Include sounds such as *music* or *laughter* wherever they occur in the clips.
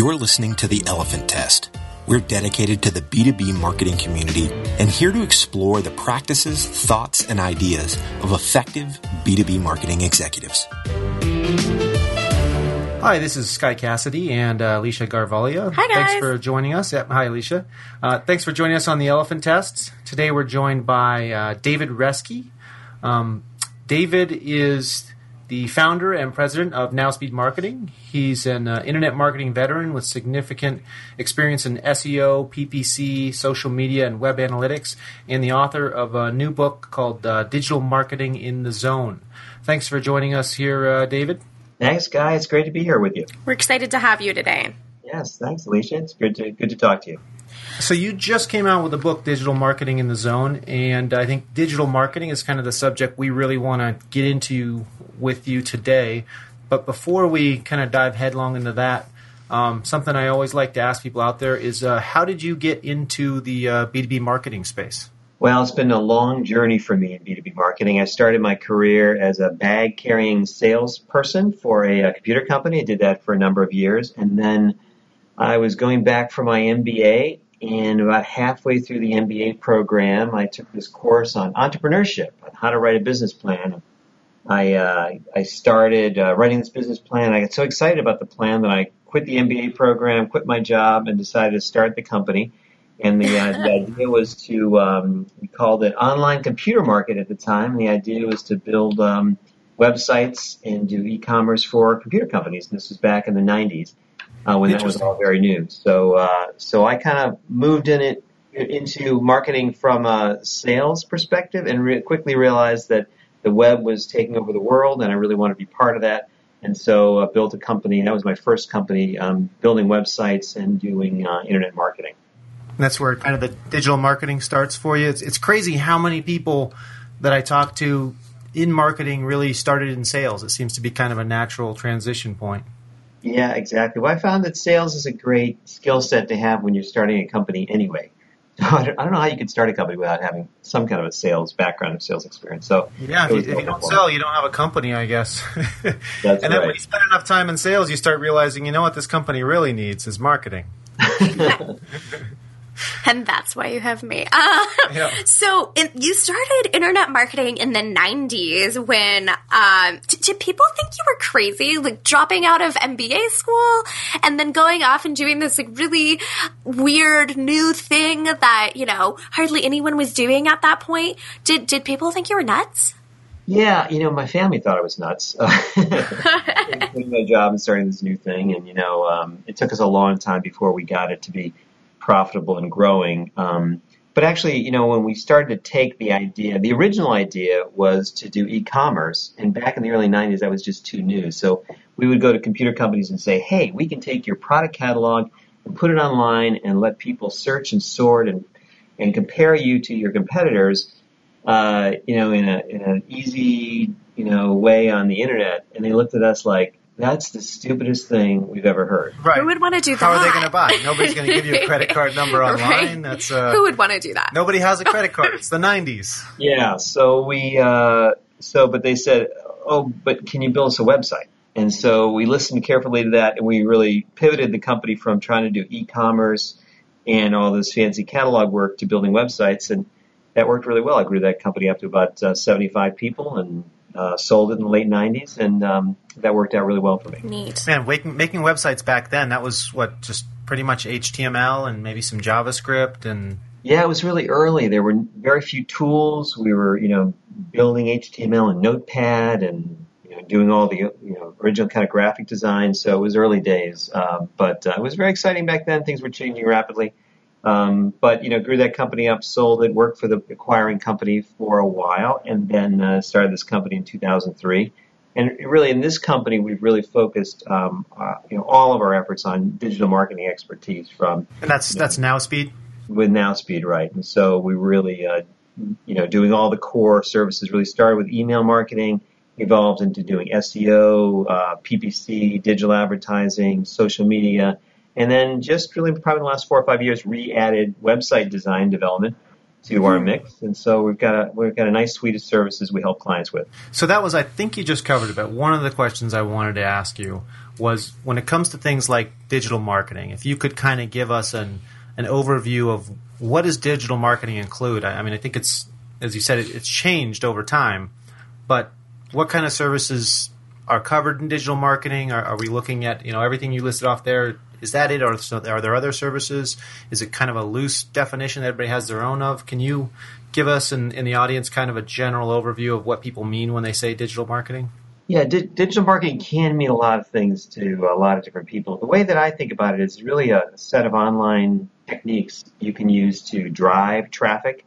You're listening to The Elephant Test. We're dedicated to the B2B marketing community and here to explore the practices, thoughts, and ideas of effective B2B marketing executives. Hi, this is Sky Cassidy and uh, Alicia Garvalia. Hi, guys. Thanks for joining us. Yep, hi, Alicia. Uh, thanks for joining us on the Elephant Test. Today we're joined by uh, David Reske. Um, David is the founder and president of NowSpeed Marketing. He's an uh, internet marketing veteran with significant experience in SEO, PPC, social media, and web analytics, and the author of a new book called uh, Digital Marketing in the Zone. Thanks for joining us here, uh, David. Thanks, Guy. It's great to be here with you. We're excited to have you today. Yes, thanks, Alicia. It's good to good to talk to you. So you just came out with a book, Digital Marketing in the Zone, and I think digital marketing is kind of the subject we really want to get into with you today. But before we kind of dive headlong into that, um, something I always like to ask people out there is, uh, how did you get into the uh, B2B marketing space? Well, it's been a long journey for me in B2B marketing. I started my career as a bag carrying salesperson for a, a, computer company. I did that for a number of years. And then I was going back for my MBA. And about halfway through the MBA program, I took this course on entrepreneurship, on how to write a business plan. I, uh, I started uh, writing this business plan. I got so excited about the plan that I quit the MBA program, quit my job, and decided to start the company. And the, uh, the *laughs* idea was to, um, we called it online computer market at the time. The idea was to build um, websites and do e-commerce for computer companies. And this was back in the 90s uh, when that was all very new. So, uh, so I kind of moved in it into marketing from a sales perspective and re- quickly realized that the web was taking over the world and I really wanted to be part of that. And so I uh, built a company. That was my first company, um, building websites and doing uh, internet marketing. That's where kind of the digital marketing starts for you. It's, it's crazy how many people that I talk to in marketing really started in sales. It seems to be kind of a natural transition point. Yeah, exactly. Well, I found that sales is a great skill set to have when you're starting a company anyway. *laughs* I don't know how you could start a company without having some kind of a sales background or sales experience. So yeah, if you, if you don't sell, you don't have a company, I guess. *laughs* And then when you spend enough time in sales, you start realizing, you know what, this company really needs is marketing. *laughs* *laughs* and that's why you have me. Uh, *laughs* Yeah. So in, you started internet marketing in the '90s. When um, d- did people think you were crazy, like dropping out of MBA school and then going off and doing this like really weird new thing that you know hardly anyone was doing at that point? Did did people think you were nuts? Yeah, you know, my family thought I was nuts. *laughs* Quitting my job and starting this new thing, and you know, um, it took us a long time before we got it to be profitable and growing. Um, but actually, you know, when we started to take the idea, the original idea was to do e-commerce, and back in the early '90s, that was just too new. So we would go to computer companies and say, "Hey, we can take your product catalog and put it online and let people search and sort and and compare you to your competitors." uh, you know, in, a, in an easy, you know, way on the internet, and they looked at us like, that's the stupidest thing we've ever heard. Right. Who would want to do that? How are they going to buy? Nobody's going to give you a *laughs* credit card number online. Right. That's uh, Who would want to do that? nobody has a credit card. It's the '90s. *laughs* Yeah, so we, uh, so, but they said, oh, but can you build us a website? And so we listened carefully to that, and we really pivoted the company from trying to do e-commerce and all this fancy catalog work to building websites, and that worked really well. I grew that company up to about uh, 75 people and uh, sold it in the late 90s, and um, that worked out really well for me. Neat. Man, making, making websites back then, that was what just pretty much HTML and maybe some JavaScript and Yeah, it was really early. There were very few tools. We were, you know, building HTML and Notepad and you know, doing all the you know original kind of graphic design. So it was early days, uh, but uh, it was very exciting back then. Things were changing rapidly. Um, but you know, grew that company up, sold it, worked for the acquiring company for a while, and then uh, started this company in 2003. And really, in this company, we've really focused, um, uh, you know, all of our efforts on digital marketing expertise from and that's that's NowSpeed. with NowSpeed, right? And so we really, uh, you know, doing all the core services. Really started with email marketing, evolved into doing SEO, uh, PPC, digital advertising, social media, and then just really probably in the last four or five years, re-added website design development to our mm-hmm. mix. And so we've got a we've got a nice suite of services we help clients with. So that was, I think you just covered it, but one of the questions I wanted to ask you was when it comes to things like digital marketing. If you could kind of give us an an overview of what does digital marketing include? I, I mean, I think it's as you said, it, it's changed over time, but what kind of services are covered in digital marketing? Are, are, we looking at you know everything you listed off there? Is that it, or are there other services? Is it kind of a loose definition that everybody has their own of? Can you give us in, in the audience kind of a general overview of what people mean when they say digital marketing? Yeah, di- digital marketing can mean a lot of things to a lot of different people. The way that I think about it is really a set of online techniques you can use to drive traffic,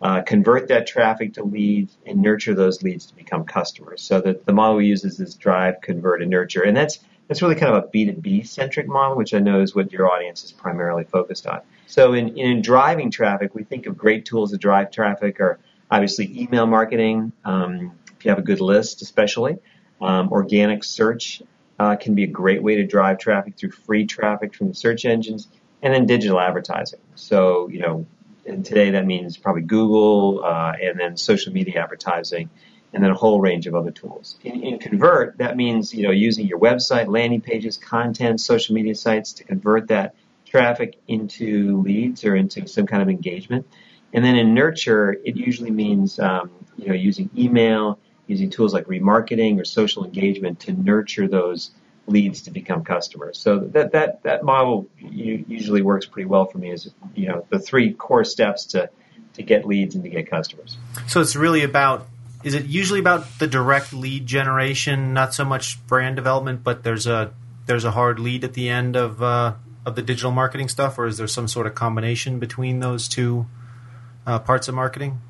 uh, convert that traffic to leads, and nurture those leads to become customers. So the, the model we use is drive, convert, and nurture. And that's that's really kind of a B2B centric model, which I know is what your audience is primarily focused on. So in, in driving traffic, we think of great tools to drive traffic are obviously email marketing, um, if you have a good list especially. Um, organic search uh, can be a great way to drive traffic through free traffic from the search engines, and then digital advertising. So, you know, and today that means probably Google, uh, and then social media advertising, and then a whole range of other tools. In, in, Convert, that means you know using your website, landing pages, content, social media sites to convert that traffic into leads or into some kind of engagement. And then in Nurture, it usually means um, you know using email using tools like remarketing or social engagement to nurture those leads to become customers. So that that that model usually works pretty well for me. Is you know the three core steps to to get leads and to get customers. So it's really about. Is it usually about the direct lead generation, not so much brand development, but there's a there's a hard lead at the end of uh, of the digital marketing stuff, or is there some sort of combination between those two uh, parts of marketing?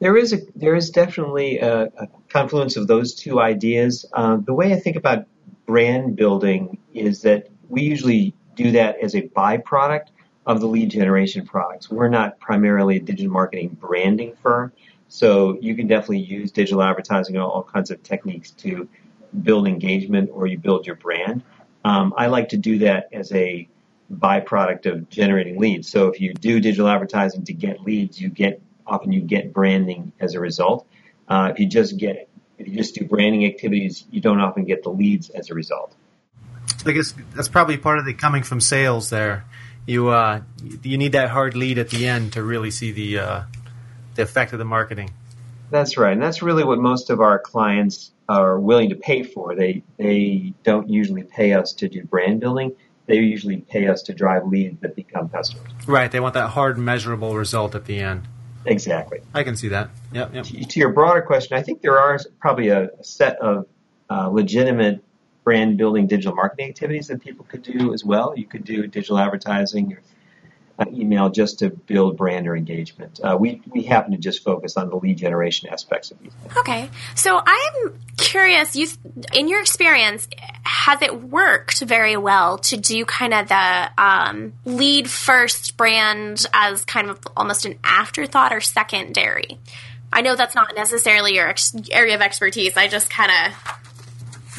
There is a there is definitely a, a confluence of those two ideas. Uh, the way I think about brand building is that we usually do that as a byproduct of the lead generation products. We're not primarily a digital marketing branding firm, so you can definitely use digital advertising and all kinds of techniques to build engagement or you build your brand. Um, I like to do that as a byproduct of generating leads. So if you do digital advertising to get leads, you get often you get branding as a result. Uh, if you just get if you just do branding activities, you don't often get the leads as a result. I guess that's probably part of the coming from sales. There, you uh, you need that hard lead at the end to really see the uh, the effect of the marketing. That's right, and that's really what most of our clients are willing to pay for. They they don't usually pay us to do brand building. They usually pay us to drive leads that become customers. Right. They want that hard, measurable result at the end. Exactly. I can see that. Yep, yep. To, to your broader question, I think there are probably a, set of uh, legitimate brand building digital marketing activities that people could do as well. You could do digital advertising uh, email just to build brand or engagement. Uh, we, we happen to just focus on the lead generation aspects of these. Things. Okay. So I'm curious, you, in your experience, has it worked very well to do kind of the um, lead first brand as kind of almost an afterthought or secondary? I know that's not necessarily your ex- area of expertise. I just kind of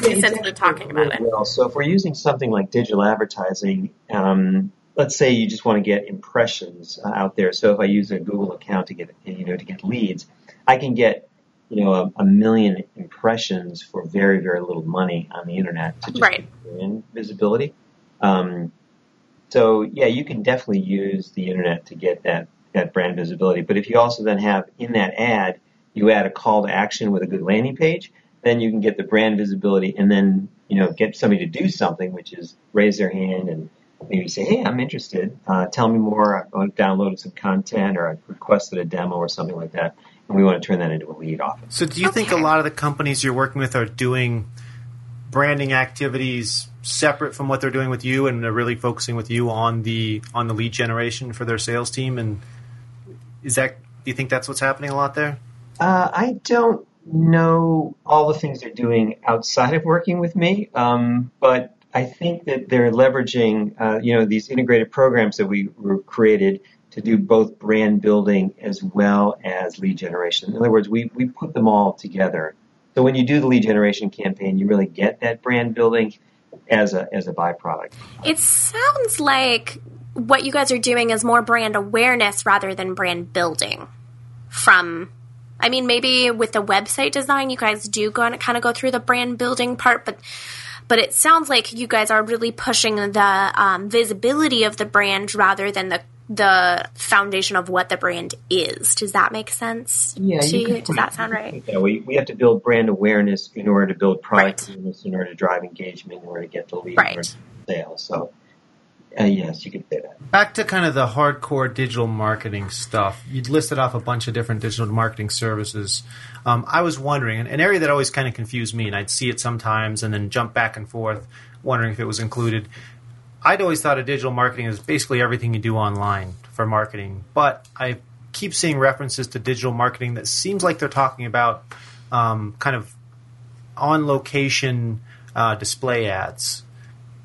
yeah, sense talking about it. Well, so if we're using something like digital advertising, um, let's say you just want to get impressions uh, out there. So if I use a Google account to get you know to get leads, I can get you know a, a million impressions for very very little money on the internet to just right. in visibility. Um, so yeah, you can definitely use the internet to get that that brand visibility. But if you also then have in that ad, you add a call to action with a good landing page, then you can get the brand visibility and then you know get somebody to do something, which is raise their hand and maybe say, hey, I'm interested. Uh, tell me more. I want to download some content or I requested a demo or something like that. And we want to turn that into a lead often. So do you okay. think a lot of the companies you're working with are doing branding activities separate from what they're doing with you and they're really focusing with you on the on the lead generation for their sales team and is that do you think that's what's happening a lot there uh, i don't know all the things they're doing outside of working with me um, but I think that they're leveraging, uh, you know, these integrated programs that we created to do both brand building as well as lead generation. In other words, we, we put them all together. So when you do the lead generation campaign, you really get that brand building as a as a byproduct. It sounds like what you guys are doing is more brand awareness rather than brand building. From, I mean, maybe with the website design, you guys do go kind of go through the brand building part, but but it sounds like you guys are really pushing the um, visibility of the brand rather than the the foundation of what the brand is. Does that make sense? Yeah, to you you? Does that sound right? Yeah, we, we have to build brand awareness in order to build product Right. awareness, in order to drive engagement, in order to get the lead, Right. in sales. So, uh, yes, you could say that. Back to kind of the hardcore digital marketing stuff. You'd listed off a bunch of different digital marketing services. Um, I was wondering, an- an area that always kind of confused me, and I'd see it sometimes and then jump back and forth, wondering if it was included. I'd always thought of digital marketing as basically everything you do online for marketing, but I keep seeing references to digital marketing that seems like they're talking about um, kind of on location uh, display ads.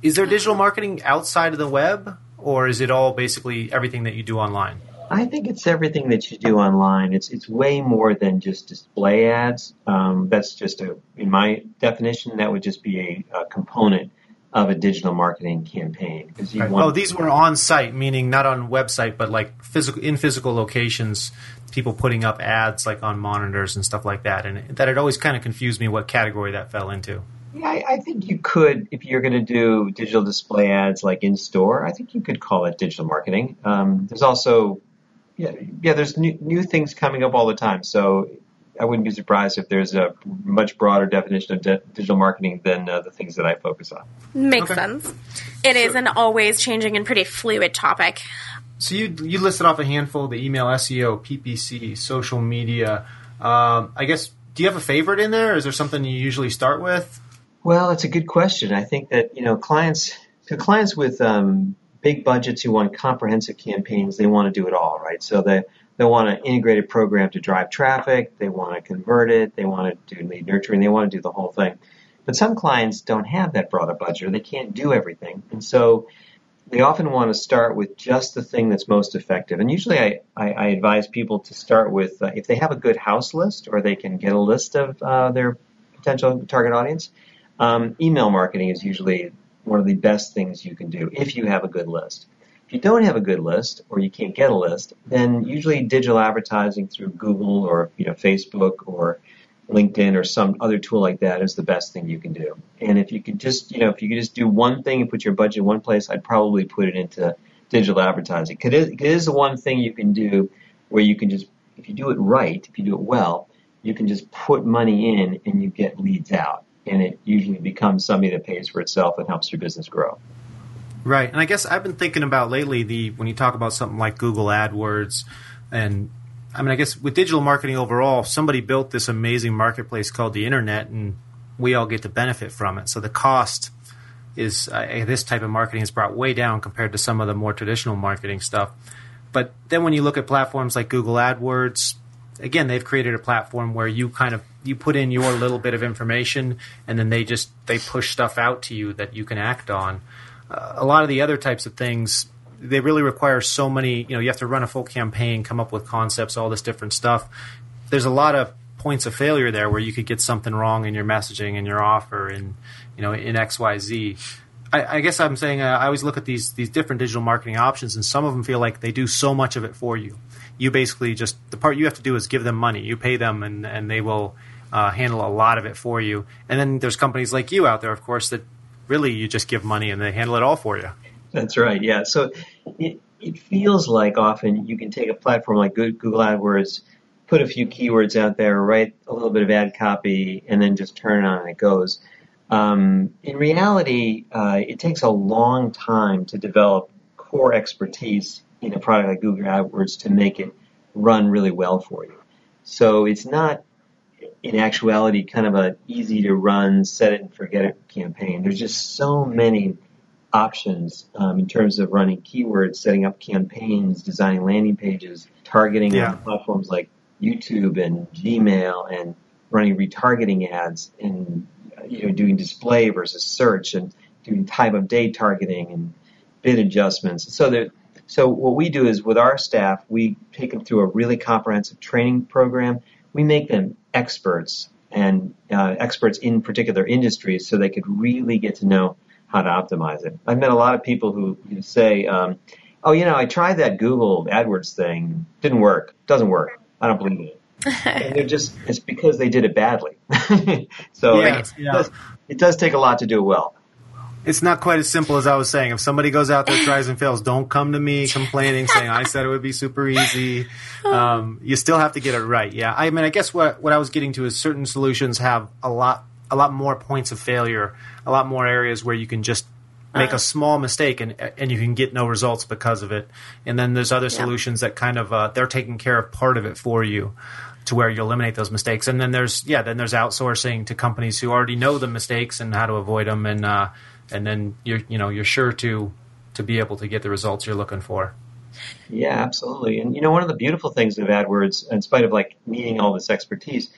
Is there digital marketing outside of the web, or is it all basically everything that you do online? I think it's everything that you do online. It's it's way more than just display ads. Um, that's just a, in my definition, that would just be a, a component of a digital marketing campaign. Want Oh, these were on site, meaning not on website, but like physical in physical locations. People putting up ads like on monitors and stuff like that, and that had always kind of confused me what category that fell into. Yeah, I, I think you could, if you're going to do digital display ads like in store, I think you could call it digital marketing. Um, there's also, yeah, yeah, there's new, new things coming up all the time. So I wouldn't be surprised if there's a much broader definition of di- digital marketing than uh, the things that I focus on. Makes Okay. sense. It is an always changing and pretty fluid topic. So you you listed off a handful: the email SEO, PPC, social media. Um, I guess do you have a favorite in there? Is there something you usually start with? Well, it's a good question. I think that you know clients, to clients with um, big budgets who want comprehensive campaigns, they want to do it all, right? So they they want an integrated program to drive traffic, they want to convert it, they want to do lead nurturing, they want to do the whole thing. But some clients don't have that broader budget, or they can't do everything, and so they often want to start with just the thing that's most effective. And usually, I, I, I advise people to start with uh, if they have a good house list, or they can get a list of uh, their potential target audience. Um, email marketing is usually one of the best things you can do if you have a good list. If you don't have a good list or you can't get a list, then usually digital advertising through Google or you know Facebook or LinkedIn or some other tool like that is the best thing you can do. And if you could just you know if you could just do one thing and put your budget in one place, I'd probably put it into digital advertising. 'Cause It is, it is the one thing you can do where you can just if you do it right, if you do it well, you can just put money in and you get leads out. And it usually becomes something that pays for itself and helps your business grow. Right, and I guess I've been thinking about lately the when you talk about something like Google AdWords, and I mean I guess with digital marketing overall, somebody built this amazing marketplace called the internet, and we all get to benefit from it. So the cost is uh, this type of marketing is brought way down compared to some of the more traditional marketing stuff. But then when you look at platforms like Google AdWords, again they've created a platform where you kind of you put in your little bit of information, and then they just they push stuff out to you that you can act on. A lot of the other types of things they really require so many you know you have to run a full campaign come up with concepts all this different stuff. There's a lot of points of failure there where you could get something wrong in your messaging and your offer and you know in xyz I, I guess i'm saying uh, i always look at these these different digital marketing options and some of them feel like they do so much of it for you. You basically just the part you have to do is give them money. You pay them and and they will uh, handle a lot of it for you and then there's companies like you out there of course that really you just give money and they handle it all for you. That's right. Yeah. So it, it feels like often you can take a platform like Google AdWords, put a few keywords out there, write a little bit of ad copy, and then just turn it on and it goes. Um, in reality, uh, it takes a long time to develop core expertise in a product like Google AdWords to make it run really well for you. So it's not in actuality kind of a easy to run, set it and forget it campaign. There's just so many options um, in terms of running keywords, setting up campaigns, designing landing pages, targeting Yeah. on platforms like YouTube and Gmail, and running retargeting ads, and you know doing display versus search, and doing time of day targeting and bid adjustments. So there, so what we do is with our staff, we take them through a really comprehensive training program. We make them experts and uh, experts in particular industries, so they could really get to know how to optimize it. I've met a lot of people who, who say, um, "Oh, you know, I tried that Google AdWords thing, didn't work, doesn't work. I don't believe it." *laughs* and they're just it's because they did it badly. *laughs* so Yeah, it, yeah. Does, it does take a lot to do it well. It's not quite as simple as I was saying. If somebody goes out there, tries and fails, don't come to me complaining, saying I said it would be super easy. Um, you still have to get it right. Yeah, I mean, I guess what what I was getting to is certain solutions have a lot a lot more points of failure, a lot more areas where you can just make a small mistake and and you can get no results because of it. And then there's other solutions that kind of uh, they're taking care of part of it for you to where you eliminate those mistakes. And then there's yeah, then there's outsourcing to companies who already know the mistakes and how to avoid them, and uh, and then you're you know you're sure to to be able to get the results you're looking for. Yeah, absolutely. And you know, one of the beautiful things of AdWords, in spite of like needing all this expertise,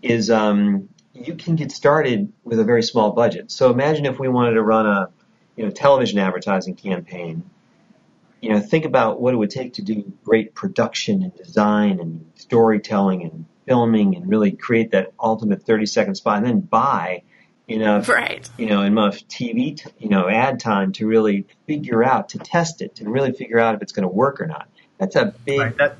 is um, you can get started with a very small budget. So imagine if we wanted to run a you know television advertising campaign. You know, think about what it would take to do great production and design and storytelling and filming and really create that ultimate 30 second spot and then buy enough Right. you know, enough TV, t- you know, ad time to really figure out, to test it, to really figure out if it's going to work or not. That's a big, Right, that-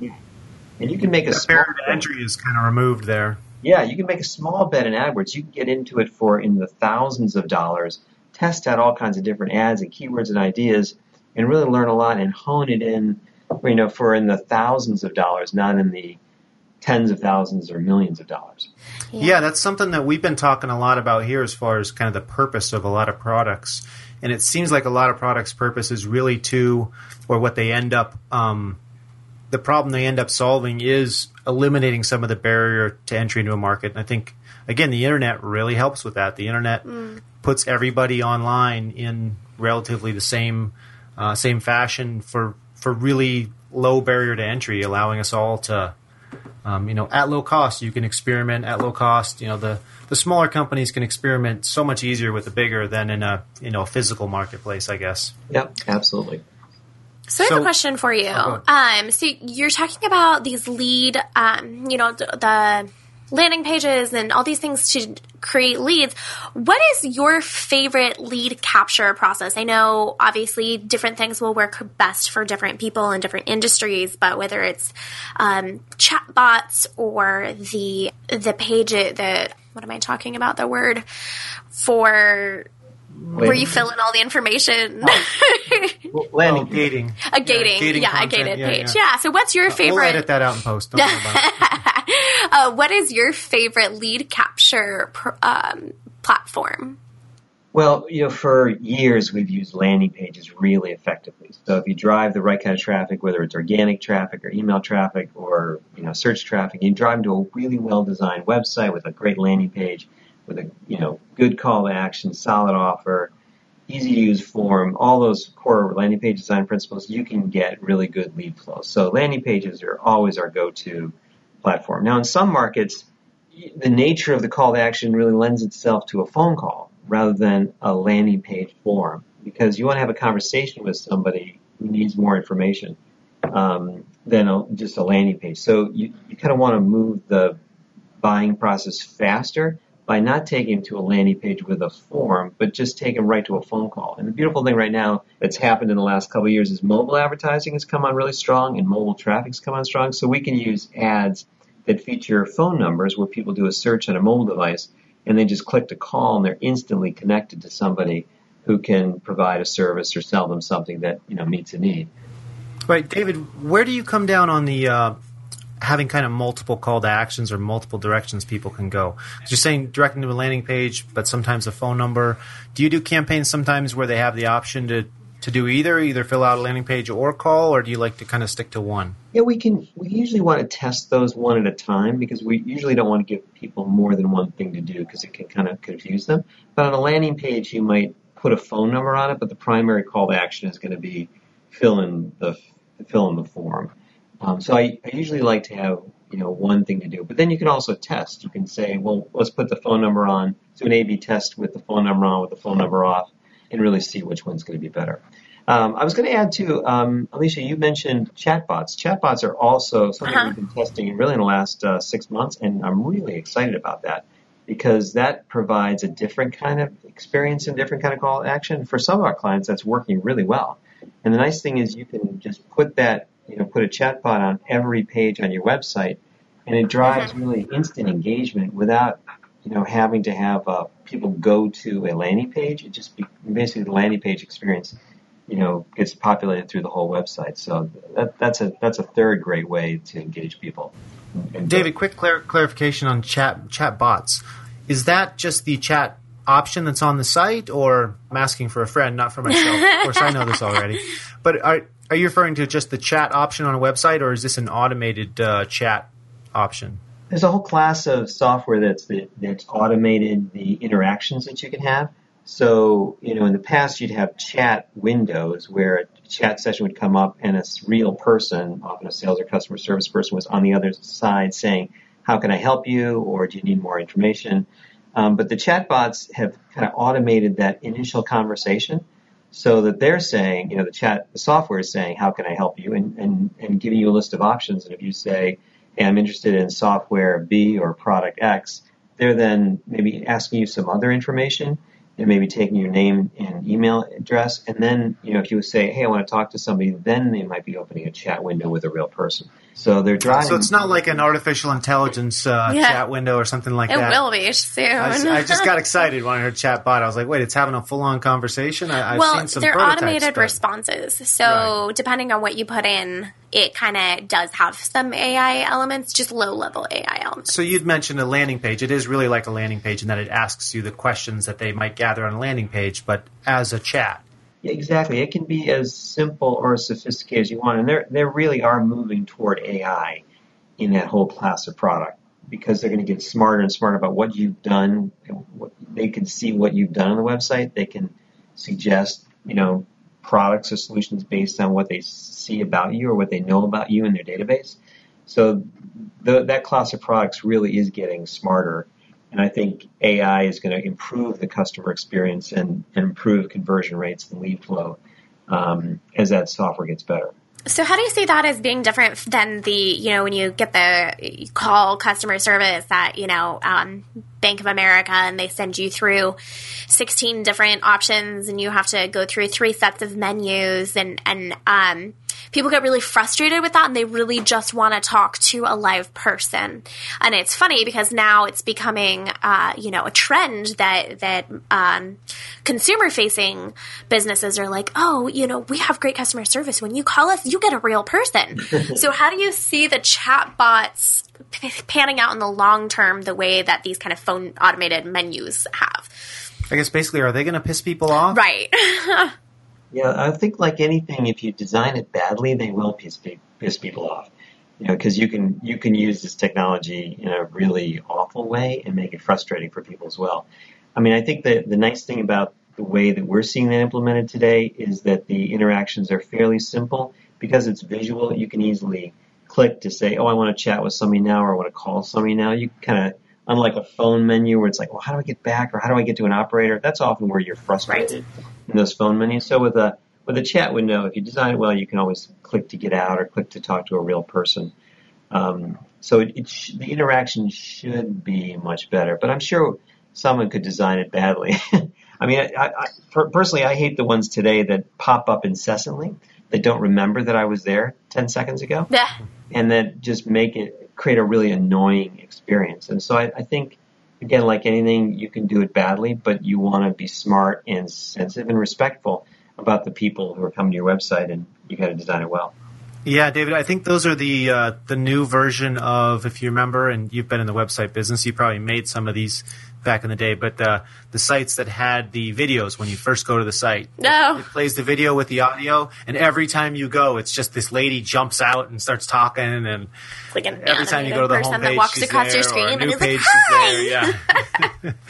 and you can make a small, barrier to entry is kind of removed there. yeah, you can make a small bet in AdWords. You can get into it for in the thousands of dollars, test out all kinds of different ads and keywords and ideas, and really learn a lot and hone it in, you know, for in the thousands of dollars, not in the tens of thousands or millions of dollars. Yeah. that's something that we've been talking a lot about here as far as kind of the purpose of a lot of products. And it seems like a lot of products' purpose is really to, or what they end up, um, the problem they end up solving is eliminating some of the barrier to entry into a market. And I think, again, the internet really helps with that. The internet puts everybody online in relatively the same uh, same fashion for for really low barrier to entry, allowing us all to um, you know, at low cost, you can experiment at low cost. You know, the, the smaller companies can experiment so much easier with the bigger than in a you know physical marketplace, I guess. Yep, absolutely. So I have a question for you. Oh, um, so you're talking about these lead, um, you know, th- the landing pages and all these things to create leads. What is your favorite lead capture process? I know obviously different things will work best for different people in different industries, but whether it's um, chatbots or the the page the what am I talking about? The word for where you fill in all the information. Well, *laughs* landing Oh, gating, A gating, gating yeah, a gated yeah, page. yeah. Yeah. So, what's your We'll favorite? edit that out in post. Don't worry about it. *laughs* uh, what is your favorite lead capture pr- um, platform? Well, you know, for years we've used landing pages really effectively. So if you drive the right kind of traffic, whether it's organic traffic or email traffic or you know search traffic, you drive them to a really well designed website with a great landing page, with a you know good call to action, solid offer, easy to use form, all those core landing page design principles, you can get really good lead flow. So landing pages are always our go to platform. Now in some markets, the nature of the call to action really lends itself to a phone call rather than a landing page form because you want to have a conversation with somebody who needs more information um, than a, just a landing page. So you, you kind of want to move the buying process faster by not taking them to a landing page with a form, but just take them right to a phone call. And the beautiful thing right now that's happened in the last couple of years is mobile advertising has come on really strong and mobile traffic's come on strong. So we can use ads that feature phone numbers where people do a search on a mobile device and they just click to call and they're instantly connected to somebody who can provide a service or sell them something that you know meets a need. Right, David. Where do you come down on the uh, having kind of multiple call to actions or multiple directions people can go? You're saying directing to a landing page, but sometimes a phone number. Do you do campaigns sometimes where they have the option to to do either, either fill out a landing page or call, or do you like to kind of stick to one? Yeah, we can. We usually want to test those one at a time because we usually don't want to give people more than one thing to do because it can kind of confuse them. But on a landing page, you might put a phone number on it, but the primary call to action is going to be fill in the fill in the form. Um, so I, I usually like to have you know one thing to do, but then you can also test. You can say, well, let's put the phone number on, do an A/B test with the phone number on, with the phone number off, and really see which one's going to be better. Um, I was going to add too, um, Alicia, you mentioned chatbots. Chatbots are also something Uh-huh. we've been testing really in the last uh, six months, and I'm really excited about that because that provides a different kind of experience and different kind of call to action. For some of our clients, that's working really well. And the nice thing is you can just put that, you know, put a chatbot on every page on your website, and it drives really instant engagement without you know having to have uh, people go to a landing page. It just be, basically the landing page experience you know gets populated through the whole website. So that, that's a that's a third great way to engage people. David, quick clar- clarification on chat chat bots. Is that just the chat option that's on the site, or I'm asking for a friend, not for myself? of course, I know this already. *laughs* But are are you referring to just the chat option on a website, or is this an automated uh, chat option? There's a whole class of software that's that's automated the interactions that you can have. So, you know, in the past you'd have chat windows where a chat session would come up and a real person, often a sales or customer service person, was on the other side saying, how can I help you? Or do you need more information? Um, but the chatbots have kind of automated that initial conversation so that they're saying, you know, the chat, the software is saying, how can I help you? And, and, and giving you a list of options. And if you say, hey, I'm interested in software B or product X, they're then maybe asking you some other information and maybe taking your name and email address. And then, you know, if you say, hey, I want to talk to somebody, then they might be opening a chat window with a real person. So they're driving. So it's not like an artificial intelligence uh, yeah. chat window or something like it that. It will be soon. I, I, just got *laughs* excited when I heard chat bot. I was like, wait, it's having a full on conversation? I, well, they're automated but... responses. So right. depending on what you put in, it kind of does have some AI elements, just low level AI elements. So you'd mentioned a landing page. It is really like a landing page in that it asks you the questions that they might gather on a landing page, but as a chat. Exactly. It can be as simple or as sophisticated as you want, and they they really are moving toward AI in that whole class of product because they're going to get smarter and smarter about what you've done. They can see what you've done on the website. They can suggest, you know, products or solutions based on what they see about you or what they know about you in their database. So the, that class of products really is getting smarter and I think AI is going to improve the customer experience and, and improve conversion rates and lead flow um, as that software gets better. So how do you see that as being different than the, you know, when you get the call customer service at, you know, um, Bank of America and they send you through 16 different options and you have to go through three sets of menus and, and, um, people get really frustrated with that and they really just want to talk to a live person. And it's funny because now it's becoming, uh, you know, a trend that, that, um, consumer facing businesses are like, oh, you know, we have great customer service. When you call us, you get a real person. *laughs* so how do you see the chat bots panning out in the long term the way that these kind of phone automated menus have? I guess basically, are they going to piss people off? Right. *laughs* Yeah, I think like anything, if you design it badly, they will piss, piss people off. You know, because you can you can use this technology in a really awful way and make it frustrating for people as well. I mean, I think that the nice thing about the way that we're seeing that implemented today is that the interactions are fairly simple because it's visual. You can easily click to say, "Oh, I want to chat with somebody now," or "I want to call somebody now." You kind of unlike a phone menu where it's like, well, how do I get back or how do I get to an operator? That's often where you're frustrated right. In those phone menus. So with a with a chat window, if you design it well, you can always click to get out or click to talk to a real person. Um, so it, it sh- the interaction should be much better, but I'm sure someone could design it badly. *laughs* I mean, I, I, I, personally, I hate the ones today that pop up incessantly that don't remember that I was there 10 seconds ago. Yeah. And that just make it create a really annoying experience. And so I, I think, again, like anything, you can do it badly, but you want to be smart and sensitive and respectful about the people who are coming to your website, and you got to design it well. Yeah, David, I think those are the uh, the new version of, if you remember, and you've been in the website business, you probably made some of these back in the day, but uh, the sites that had the videos when you first go to the site. No. It plays the video with the audio, and every time you go, it's just this lady jumps out and starts talking, and like an every time you go to the person homepage, that walks she's across there, your screen or a and new is page, like, she's there. Yeah. *laughs*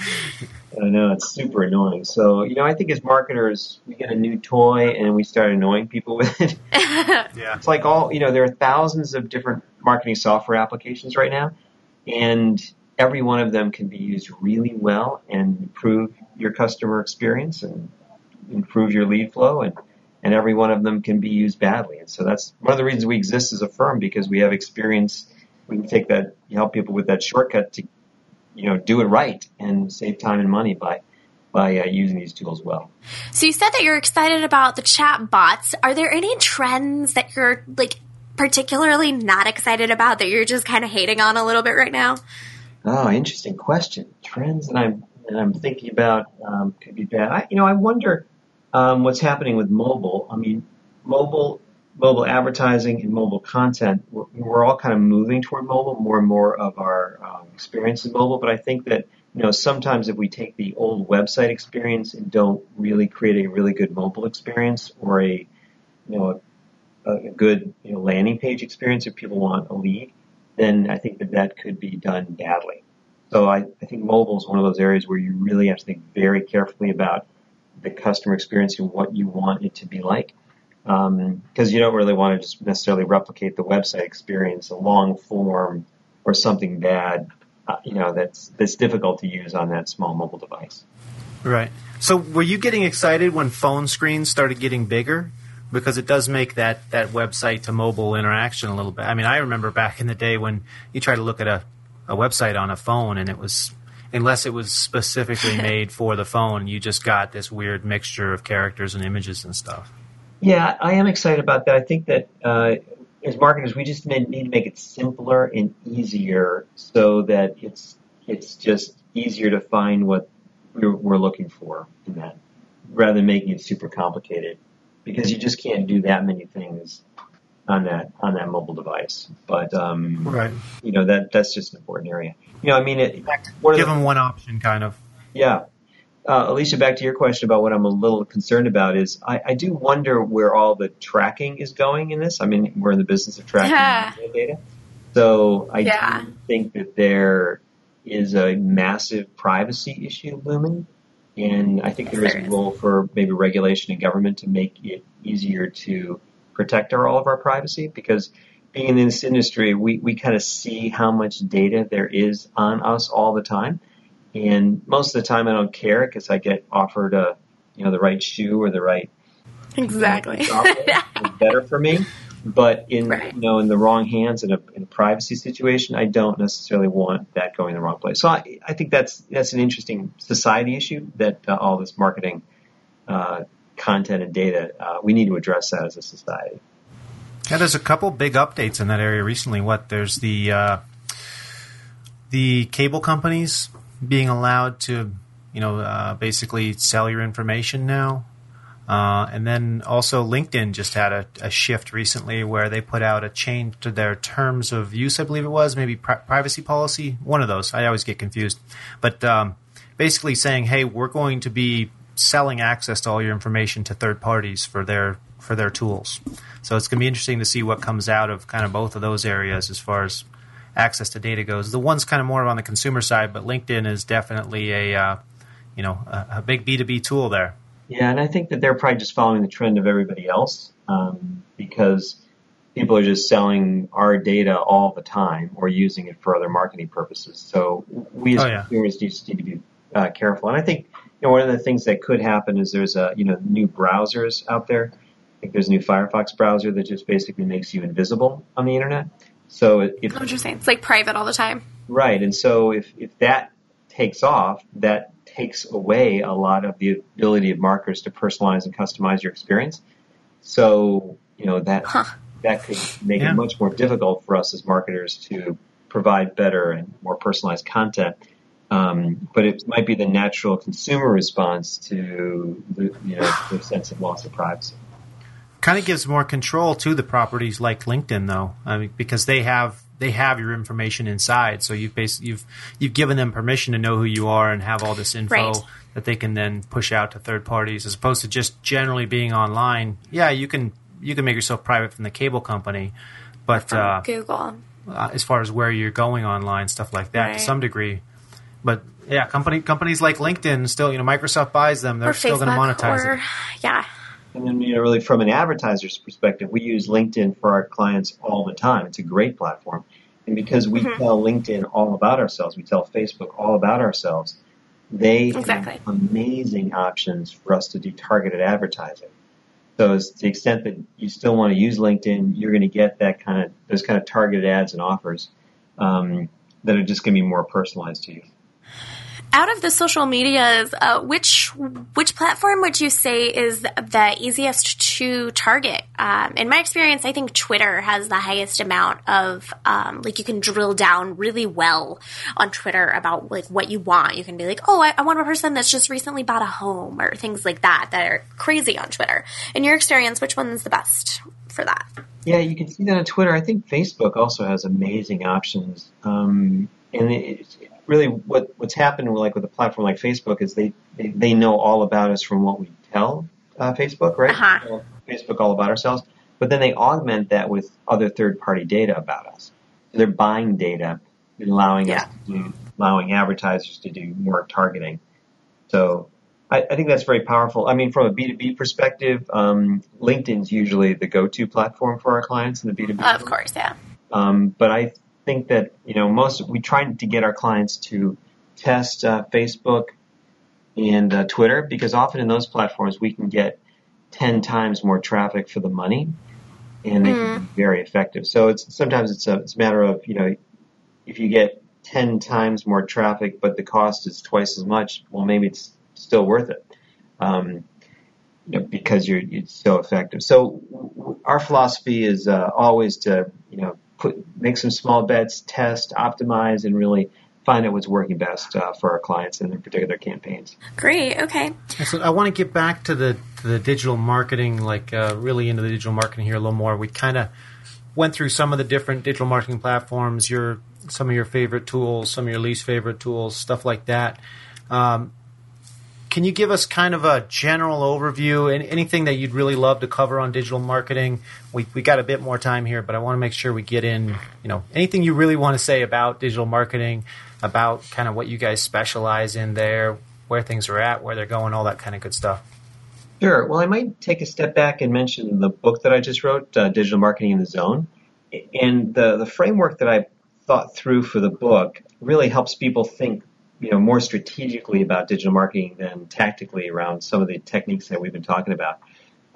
I know it's super annoying. So you know, I think as marketers, we get a new toy and we start annoying people with it. *laughs* yeah. It's like all you know, there are thousands of different marketing software applications right now, and every one of them can be used really well and improve your customer experience and improve your lead flow and and every one of them can be used badly. And so that's one of the reasons we exist as a firm because we have experience. We can take that, help people with that shortcut to, you know, do it right and save time and money by by uh, using these tools well. So you said that you're excited about the chat bots. Are there any trends that you're like particularly not excited about that you're just kind of hating on a little bit right now? Oh, interesting question. Trends that I'm that I'm thinking about um, could be bad. I, you know, I wonder um, what's happening with mobile. I mean, mobile mobile advertising and mobile content. We're, we're all kind of moving toward mobile. More and more of our um, experience is mobile. But I think that you know sometimes if we take the old website experience and don't really create a really good mobile experience or a you know a, a good you know, landing page experience if people want a lead, then I think that that could be done badly. So I, I think mobile is one of those areas where you really have to think very carefully about the customer experience and what you want it to be like. Because um, you don't really want to just necessarily replicate the website experience, a long form or something bad, uh, you know, that's that's difficult to use on that small mobile device. Right. So, were you getting excited when phone screens started getting bigger? Because it does make that, that website to mobile interaction a little bit. I mean, I remember back in the day when you try to look at a, a website on a phone and it was, unless it was specifically *laughs* made for the phone, you just got this weird mixture of characters and images and stuff. Yeah, I am excited about that. I think that uh, as marketers, we just need to make it simpler and easier so that it's it's just easier to find what we're, we're looking for in that, rather than making it super complicated because you just can't do that many things on that on that mobile device. But um, right, you know that that's just an important area. You know, I mean, it, give the, them one option, kind of. Yeah, uh, Alicia, back to your question about what I'm a little concerned about is I, I, do wonder where all the tracking is going in this. I mean, we're in the business of tracking yeah. data, so I yeah. do think that there is a massive privacy issue looming and I think there is a role for maybe regulation and government to make it easier to protect our, all of our privacy because being in this industry, we, we kind of see how much data there is on us all the time. And most of the time I don't care because I get offered a, you know, the right shoe or the right exactly you know, *laughs* better for me. But in right. you know in the wrong hands in a, in a privacy situation, I don't necessarily want that going the wrong place. So I, I think that's that's an interesting society issue that uh, all this marketing uh, content and data uh, we need to address that as a society. Yeah, there's a couple big updates in that area recently. What there's the uh, the cable companies being allowed to you know uh, basically sell your information now uh, and then also LinkedIn just had a, a, shift recently where they put out a change to their terms of use, I believe it was, maybe pri- privacy policy, one of those. I always get confused. But um, basically saying, hey, we're going to be selling access to all your information to third parties for their for their tools. So it's going to be interesting to see what comes out of kind of both of those areas as far as access to data goes. The one's kind of more on the consumer side, but LinkedIn is definitely a uh, you know a, a big B two B tool there. Yeah, and I think that they're probably just following the trend of everybody else um, because people are just selling our data all the time or using it for other marketing purposes. So we as oh, yeah. consumers just need to be uh, careful. And I think you know one of the things that could happen is there's a you know new browsers out there. I think there's a new Firefox browser that just basically makes you invisible on the internet. So if, what you're saying, it's like private all the time. Right, and so if if that takes off, that takes away a lot of the ability of marketers to personalize and customize your experience. So, you know, that, huh. that could make yeah. it much more difficult for us as marketers to provide better and more personalized content. Um, but it might be the natural consumer response to the, you know, the sense of loss of privacy. Kind of gives more control to the properties like LinkedIn, though, I mean, because they have they have your information inside. So you've basically you've you've given them permission to know who you are and have all this info right. that they can then push out to third parties, as opposed to just generally being online. Yeah, you can you can make yourself private from the cable company, but uh, Google, uh, as far as where you're going online, stuff like that, right. to some degree. But yeah, company companies like LinkedIn still, you know, Microsoft buys them; they're or still going to monetize or, it. Yeah. And then, you know, really from an advertiser's perspective, we use LinkedIn for our clients all the time. It's a great platform. And because we mm-hmm. tell LinkedIn all about ourselves, we tell Facebook all about ourselves, they exactly. have amazing options for us to do targeted advertising. So to the extent that you still want to use LinkedIn, you're going to get that kind of those kind of targeted ads and offers um, that are just going to be more personalized to you. Out of the social medias, uh, which which platform would you say is the easiest to target? Um, in my experience, I think Twitter has the highest amount of um, like you can drill down really well on Twitter about like what you want. You can be like, oh, I, I want a person that's just recently bought a home or things like that that are crazy on Twitter. In your experience, which one's the best for that? Yeah, you can see that on Twitter. I think Facebook also has amazing options. Um, and it, really what what's happened like with a platform like Facebook is they they, they know all about us from what we tell uh, Facebook, right? Uh-huh. Facebook all about ourselves, but then they augment that with other third party data about us. So they're buying data and allowing yeah. us to do, allowing advertisers to do more targeting. So I, I think that's very powerful. I mean, from a B2B perspective, um, LinkedIn's usually the go-to platform for our clients in the B2B. Of course, yeah. Um, but I think that you know most we try to get our clients to test uh, Facebook and uh, Twitter because often in those platforms we can get ten times more traffic for the money, and they mm. can be very effective. So it's sometimes it's a, it's a matter of you know if you get ten times more traffic but the cost is twice as much, well maybe it's still worth it. Um, you know, because you're it's so effective. So w- our philosophy is uh, always to you know put make some small bets, test, optimize, and really find out what's working best uh, for our clients in their particular campaigns. Great. Okay. So I want to get back to the to the digital marketing, like uh, really into the digital marketing here a little more. We kind of went through some of the different digital marketing platforms, your some of your favorite tools, some of your least favorite tools, stuff like that. Um, can you give us kind of a general overview and anything that you'd really love to cover on digital marketing? We we got a bit more time here, but I want to make sure we get in, you know, anything you really want to say about digital marketing, about kind of what you guys specialize in there, where things are at, where they're going, all that kind of good stuff. Sure. Well, I might take a step back and mention the book that I just wrote, uh, Digital Marketing in the Zone. And the, the framework that I thought through for the book really helps people think you know, more strategically about digital marketing than tactically around some of the techniques that we've been talking about.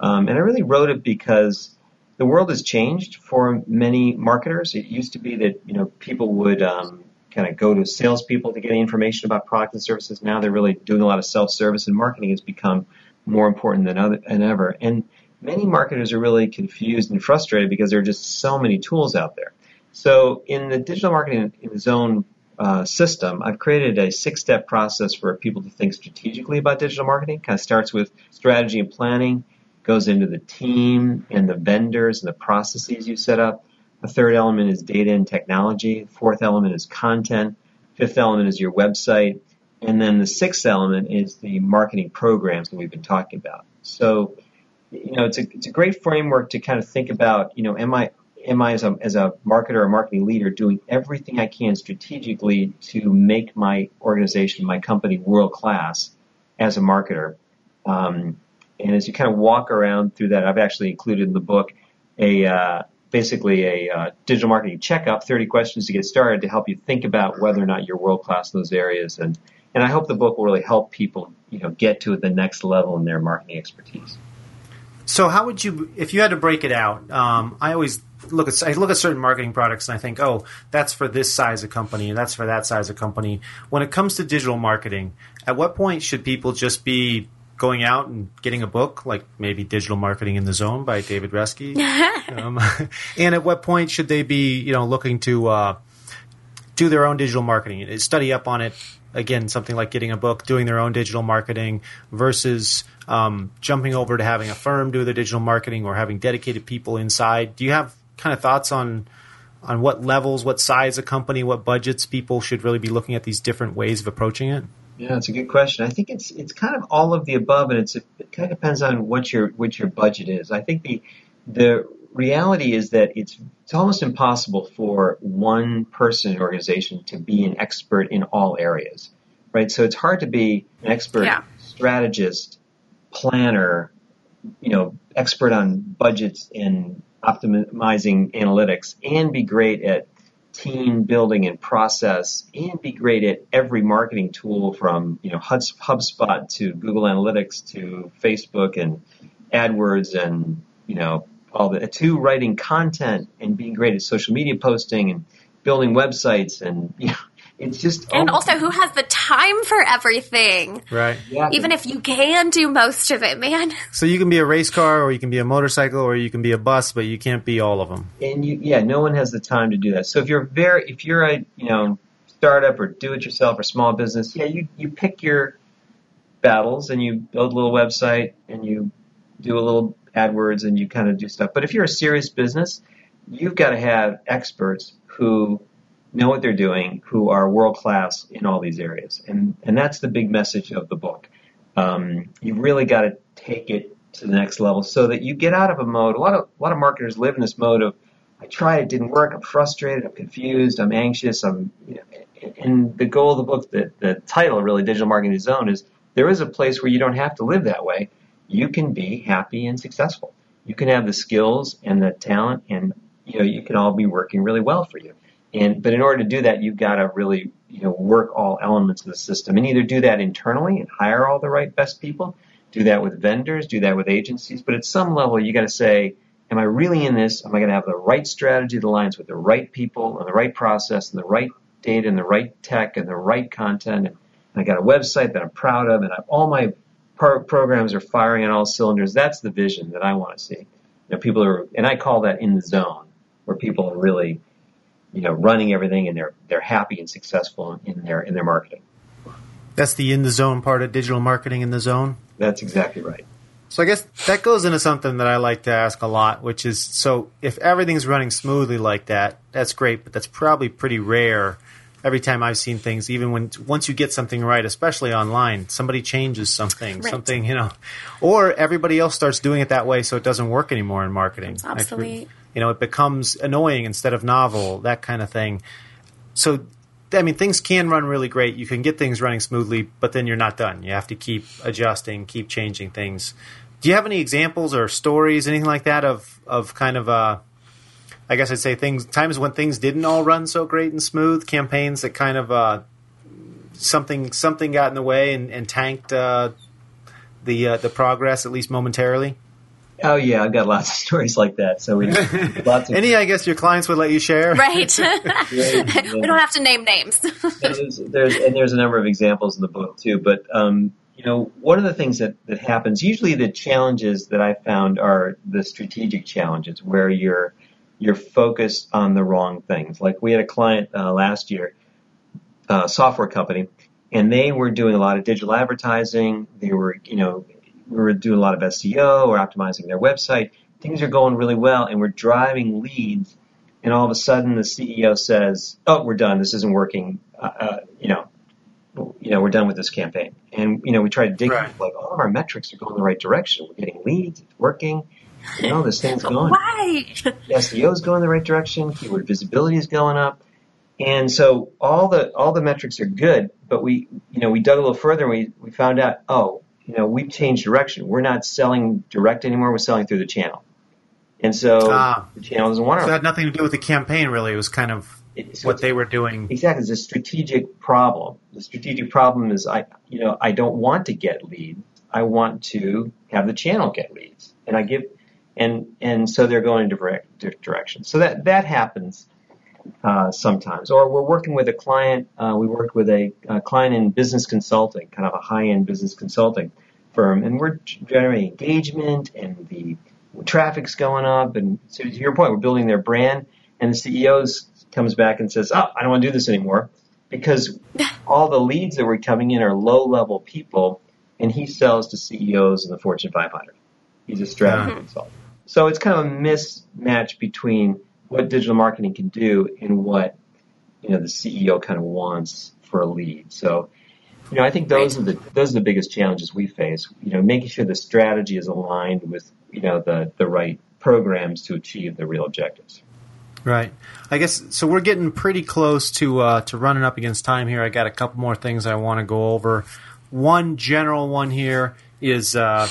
Um, and I really wrote it because the world has changed for many marketers. It used to be that you know people would um, kind of go to salespeople to get information about products and services. Now they're really doing a lot of self-service, and marketing has become more important than, other, than ever. And many marketers are really confused and frustrated because there are just so many tools out there. So in the digital marketing zone uh, system, I've created a six step process for people to think strategically about digital marketing. Kind of starts with strategy and planning, goes into the team and the vendors and the processes you set up. The third element is data and technology. The fourth element is content. Fifth element is your website. And then the sixth element is the marketing programs that we've been talking about. So, you know, it's a, it's a great framework to kind of think about, you know, am I, am I as a, as a marketer or marketing leader doing everything I can strategically to make my organization, my company world class as a marketer? Um, and as you kind of walk around through that, I've actually included in the book a uh, basically a uh, digital marketing checkup, 30 questions to get started to help you think about whether or not you're world class in those areas. And and I hope the book will really help people, you know, get to the next level in their marketing expertise. So, how would you, if you had to break it out? Um, I always look at I look at certain marketing products and I think, oh, that's for this size of company, and that's for that size of company. When it comes to digital marketing, at what point should people just be going out and getting a book, like maybe Digital Marketing in the Zone by David Reske? *laughs* um, *laughs* and at what point should they be, you know, looking to uh, do their own digital marketing, study up on it? Again, something like getting a book, doing their own digital marketing versus um, jumping over to having a firm do the digital marketing or having dedicated people inside. Do you have kind of thoughts on on what levels, what size of company, what budgets people should really be looking at these different ways of approaching it? Yeah, it's a good question. I think it's it's kind of all of the above, and it's it kind of depends on what your what your budget is. I think the the reality is that it's it's almost impossible for one person organization to be an expert in all areas, right? So it's hard to be an expert yeah. strategist planner, you know, expert on budgets and optimizing analytics and be great at team building and process and be great at every marketing tool from, you know, HubSpot to Google Analytics to Facebook and AdWords and, you know, all the, to writing content and being great at social media posting and building websites and, *laughs* you know, it's just and oh. also who has the time for everything? Right. Yeah, even if you can do most of it man. So you can be a race car, or you can be a motorcycle, or you can be a bus, but you can't be all of them. and you yeah no one has the time to do that. So if you're very if you're a you know startup or do it yourself or small business yeah you you pick your battles and you build a little website and you do a little AdWords and you kind of do stuff. But if you're a serious business you've got to have experts who know what they're doing who are world class in all these areas and and that's the big message of the book um, you really got to take it to the next level so that you get out of a mode a lot of a lot of marketers live in this mode of I tried, it didn't work. I'm frustrated. I'm confused. I'm anxious. I'm, you know, and the goal of the book, the, the title, really, Digital Marketing Zone, is there is a place where you don't have to live that way. You can be happy and successful. You can have the skills and the talent, and you know, you can all be working really well for you. And but in order to do that, you've got to really, you know, work all elements of the system, and either do that internally and hire all the right best people, do that with vendors, do that with agencies. But at some level, you got to say am I really in this? Am I going to have the right strategy that aligns with the right people and the right process and the right data and the right tech and the right content? And, I got a website that I'm proud of and I, all my pro- programs are firing on all cylinders. That's the vision that I want to see. You know, people are, and I call that in the zone where people are really, you know, running everything and they're, they're happy and successful in their, in their marketing. That's the in the zone part of digital marketing in the zone. That's exactly right. So I guess that goes into something that I like to ask a lot, which is so if everything's running smoothly like that, that's great, but that's probably pretty rare. Every time I've seen things, even when once you get something right, especially online, somebody changes something, Right. something you know, or everybody else starts doing it that way, so it doesn't work anymore in marketing. It's Like, obsolete. You know, it becomes annoying instead of novel, that kind of thing. So, I mean, things can run really great. You can get things running smoothly, but then you're not done. You have to keep adjusting, keep changing things. Do you have any examples or stories, anything like that, of of kind of uh, I guess I'd say things times when things didn't all run so great and smooth, campaigns that kind of uh, something something got in the way and, and tanked uh, the uh, the progress at least momentarily. Oh yeah, I've got lots of *laughs* stories like that. So we *laughs* lots of Any, I guess, your clients would let you share. right *laughs* great, we don't have to name names there's, there's and there's a number of examples in the book too. But um, you know, one of the things that that happens usually the challenges that I found are the strategic challenges where you're you're focused on the wrong things. Like we had a client uh, last year, a software company, and they were doing a lot of digital advertising. They were, you know, we were doing a lot of SEO we're optimizing their website. Things are going really well, and we're driving leads. And all of a sudden, the CEO says, "Oh, we're done. This isn't working. Uh, uh, you know, you know, we're done with this campaign." And you know, we tried to dig Right. deep, like all of our metrics are going the right direction. We're getting leads. It's working. You know, this thing's going. why SEO is going the right direction. Keyword visibility is going up. And so all the all the metrics are good, but we you know we dug a little further and we, we found out oh you know we've changed direction. We're not selling direct anymore. We're selling through the channel, and so Ah. the channel doesn't want So it had nothing to do with the campaign, really. It was kind of so what they were doing. exactly it's a strategic problem. The strategic problem is I you know I don't want to get leads. I want to have the channel get leads, and I give and and so they're going in different directions. So that that happens uh, sometimes. Or we're working with a client. Uh, we worked with a, a client in business consulting, kind of a high end business consulting firm, and we're generating engagement, and the traffic's going up. And so to your point, we're building their brand, and the CEO comes back and says, "Oh, I don't want to do this anymore." Because *laughs* all the leads that were coming in are low level people, and he sells to CEOs in the Fortune 500. He's a strategy Yeah. consultant. So it's kind of a mismatch between what digital marketing can do and what you know the CEO kind of wants for a lead. So you know I think those Right. are the those are the biggest challenges we face. You know, making sure the strategy is aligned with you know the the right programs to achieve the real objectives. Right. I guess so. We're getting pretty close to uh, to running up against time here. I got a couple more things I want to go over. One general one here is uh,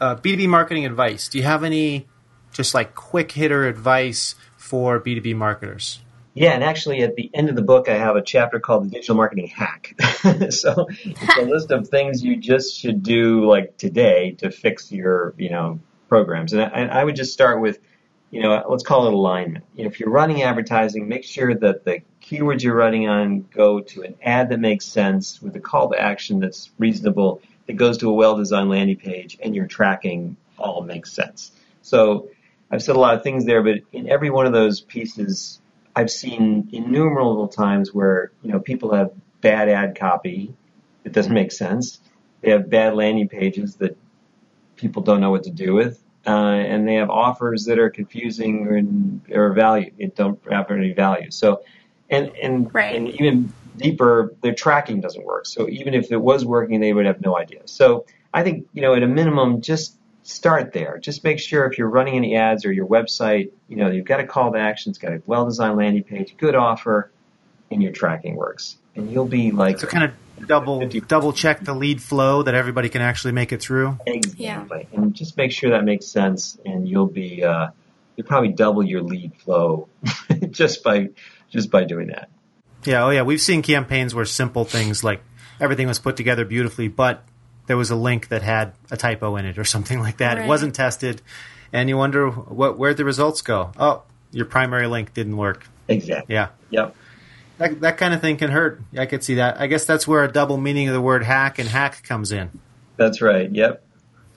uh, B2B marketing advice. Do you have any just like quick hitter advice for B2B marketers? Yeah, and actually at the end of the book, I have a chapter called the Digital Marketing Hack. *laughs* so it's a list of things you just should do like today to fix your, you know, programs. And I, and I would just start with you know, let's call it alignment. You know, if you're running advertising, make sure that the keywords you're running on go to an ad that makes sense with a call to action that's reasonable, that goes to a well-designed landing page, and your tracking all makes sense. So I've said a lot of things there, but in every one of those pieces, I've seen innumerable times where you know people have bad ad copy that doesn't make sense. They have bad landing pages that people don't know what to do with, uh, and they have offers that are confusing and or value it don't have any value. So, and and Right. and even deeper, their tracking doesn't work. So even if it was working, they would have no idea. So I think you know at a minimum, just start there. Just make sure if you're running any ads or your website, you know you've got a call to action, it's got a well-designed landing page, good offer, and your tracking works, and you'll be like So kind of double 50. double check the lead flow that everybody can actually make it through. Exactly. And just make sure that makes sense, and you'll be uh, you'll probably double your lead flow *laughs* just by just by doing that. Yeah, oh yeah, we've seen campaigns where simple things like everything was put together beautifully, but there was a link that had a typo in it or something like that. It wasn't tested, and you wonder what where'd the results go? Oh, your primary link didn't work. Exactly. Yeah. Yep. That, that kind of thing can hurt. I could see that. I guess that's where a double meaning of the word hack and hack comes in. That's right. Yep.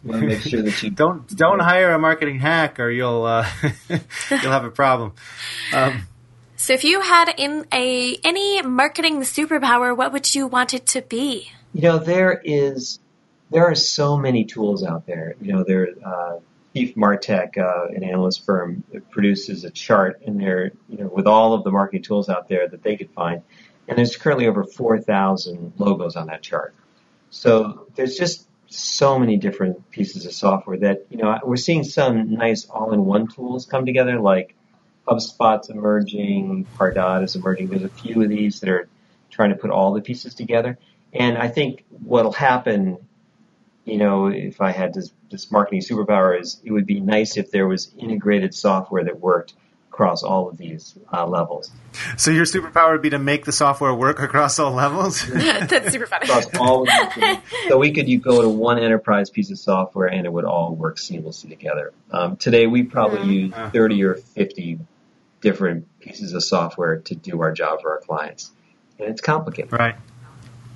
Want to make sure that you *laughs* Don't don't hire a marketing hack or you'll uh, *laughs* you'll have a problem. Um, So if you had in a any marketing superpower, what would you want it to be? You know, there is there are so many tools out there. You know, there uh, ChiefMartec, uh, an analyst firm, produces a chart in there, you know, with all of the marketing tools out there that they could find, and there's currently over four thousand logos on that chart. So there's just so many different pieces of software that you know we're seeing some nice all-in-one tools come together, like HubSpot's emerging, Pardot is emerging. There's a few of these that are trying to put all the pieces together. And I think what'll happen, you know, if I had this, this marketing superpower, is it would be nice if there was integrated software that worked across all of these uh, levels, so your superpower would be to make the software work across all levels. *laughs* That's super funny. across all of these. So we could you go to one enterprise piece of software and it would all work seamlessly together. Um, today we probably use 30 or 50 different pieces of software to do our job for our clients, and it's complicated. Right.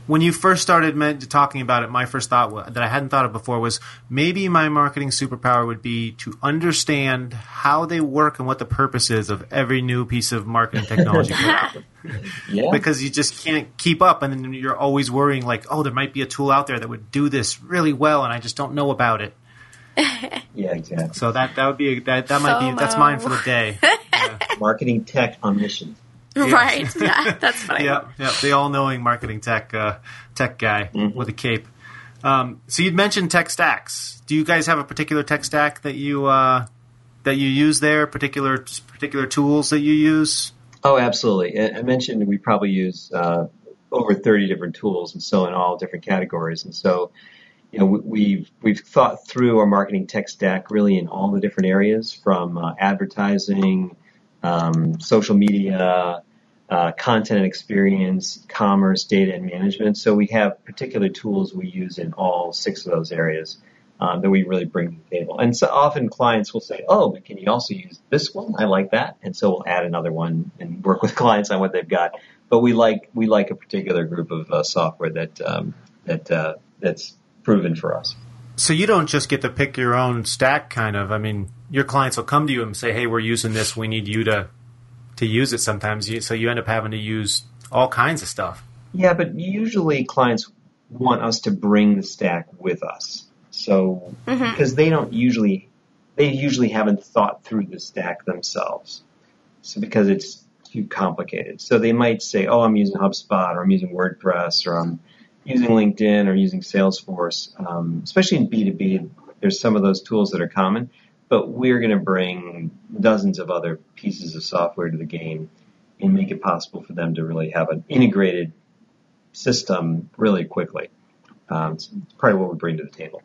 When you first started meant, talking about it, my first thought wa- that I hadn't thought of before was maybe my marketing superpower would be to understand how they work and what the purpose is of every new piece of marketing technology. *laughs* Yeah. because you just can't keep up, and then you're always worrying like, oh, there might be a tool out there that would do this really well, and I just don't know about it. *laughs* Yeah, exactly. So that that would be a, that that might be that's mine for the um, day. *laughs* Marketing tech on mission. *laughs* Right. *laughs* Yeah, that's funny. yeah, yeah, the all-knowing marketing tech uh, tech guy with a cape. Um, so you'd mentioned tech stacks. Do you guys have a particular tech stack that you uh, that you use there? Particular particular tools that you use? Oh, absolutely. I I mentioned we probably use uh, over 30 different tools, and so in all different categories. And so, you know, we- we've we've thought through our marketing tech stack really in all the different areas, from uh, advertising, um, social media, uh, content and experience, commerce, data and management. So we have particular tools we use in all six of those areas. Um, that we really bring to the table, and so often clients will say, "Oh, but can you also use this one? I like that," and so we'll add another one and work with *laughs* clients on what they've got. But we like we like a particular group of uh, software that um, that uh, that's proven for us. So you don't just get to pick your own stack, kind of. I mean, your clients will come to you and say, "Hey, we're using this. We need you to to use it." Sometimes, you, so you end up having to use all kinds of stuff. Yeah, but usually clients want us to bring the stack with us. So because they don't usually they usually haven't thought through the stack themselves. So because it's too complicated. So they might say, "Oh, I'm using HubSpot or I'm using WordPress or I'm using LinkedIn or using Salesforce." Um, especially in B2B, there's some of those tools that are common, but we're going to bring dozens of other pieces of software to the game and make it possible for them to really have an integrated system really quickly. Um, it's probably what we bring to the table.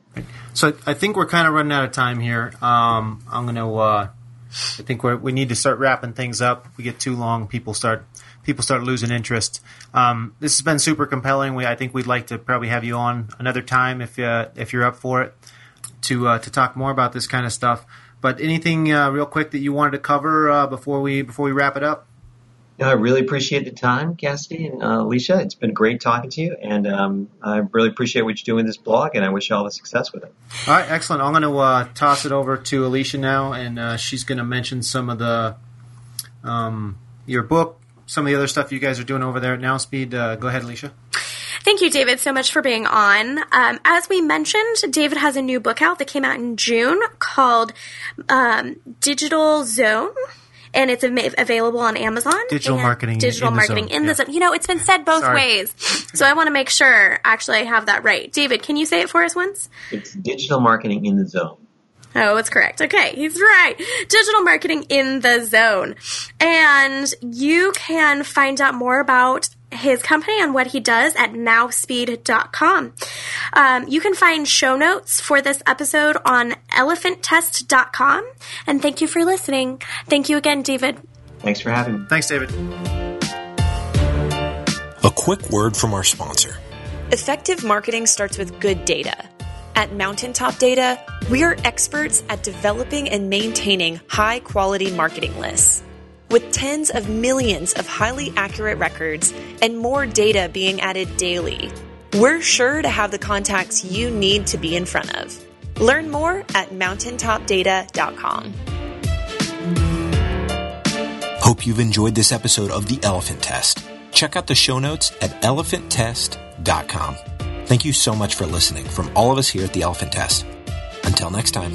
So I think we're kind of running out of time here. Um, I'm going to. Uh, I think we need to start wrapping things up. We get too long, people start people start losing interest. Um, this has been super compelling. We I think we'd like to probably have you on another time if uh, if you're up for it to uh, to talk more about this kind of stuff. but anything uh, real quick that you wanted to cover uh, before we before we wrap it up? No, I really appreciate the time, Cassidy and uh, Alicia. It's been great talking to you, and um, I really appreciate what you're doing with this blog, and I wish you all the success with it. All right, excellent. I'm going to uh, toss it over to Alicia now, and uh, she's going to mention some of the um, your book, some of the other stuff you guys are doing over there at NowSpeed. Uh, go ahead, Alicia. Thank you, David, so much for being on. Um, as we mentioned, David has a new book out that came out in June called um, Digital Zone and it's available on Amazon. Digital marketing. Digital in marketing the in the zone. You know, it's been said both Sorry. ways, so I want to make sure actually I have that right. David, can you say it for us once? It's digital marketing in the zone. Oh, it's correct. Okay, he's right. Digital marketing in the zone. And you can find out more about his company and what he does at nowspeed.com. Um, you can find show notes for this episode on elephanttest.com. And thank you for listening. Thank you again, David. Thanks for having me. Thanks, David. A quick word from our sponsor. Effective marketing starts with good data. At Mountaintop Data, we are experts at developing and maintaining high quality marketing lists. With tens of millions of highly accurate records and more data being added daily, we're sure to have the contacts you need to be in front of. Learn more at mountaintopdata.com. Hope you've enjoyed this episode of The Elephant Test. Check out the show notes at elephanttest.com. Thank you so much for listening from all of us here at The Elephant Test. Until next time.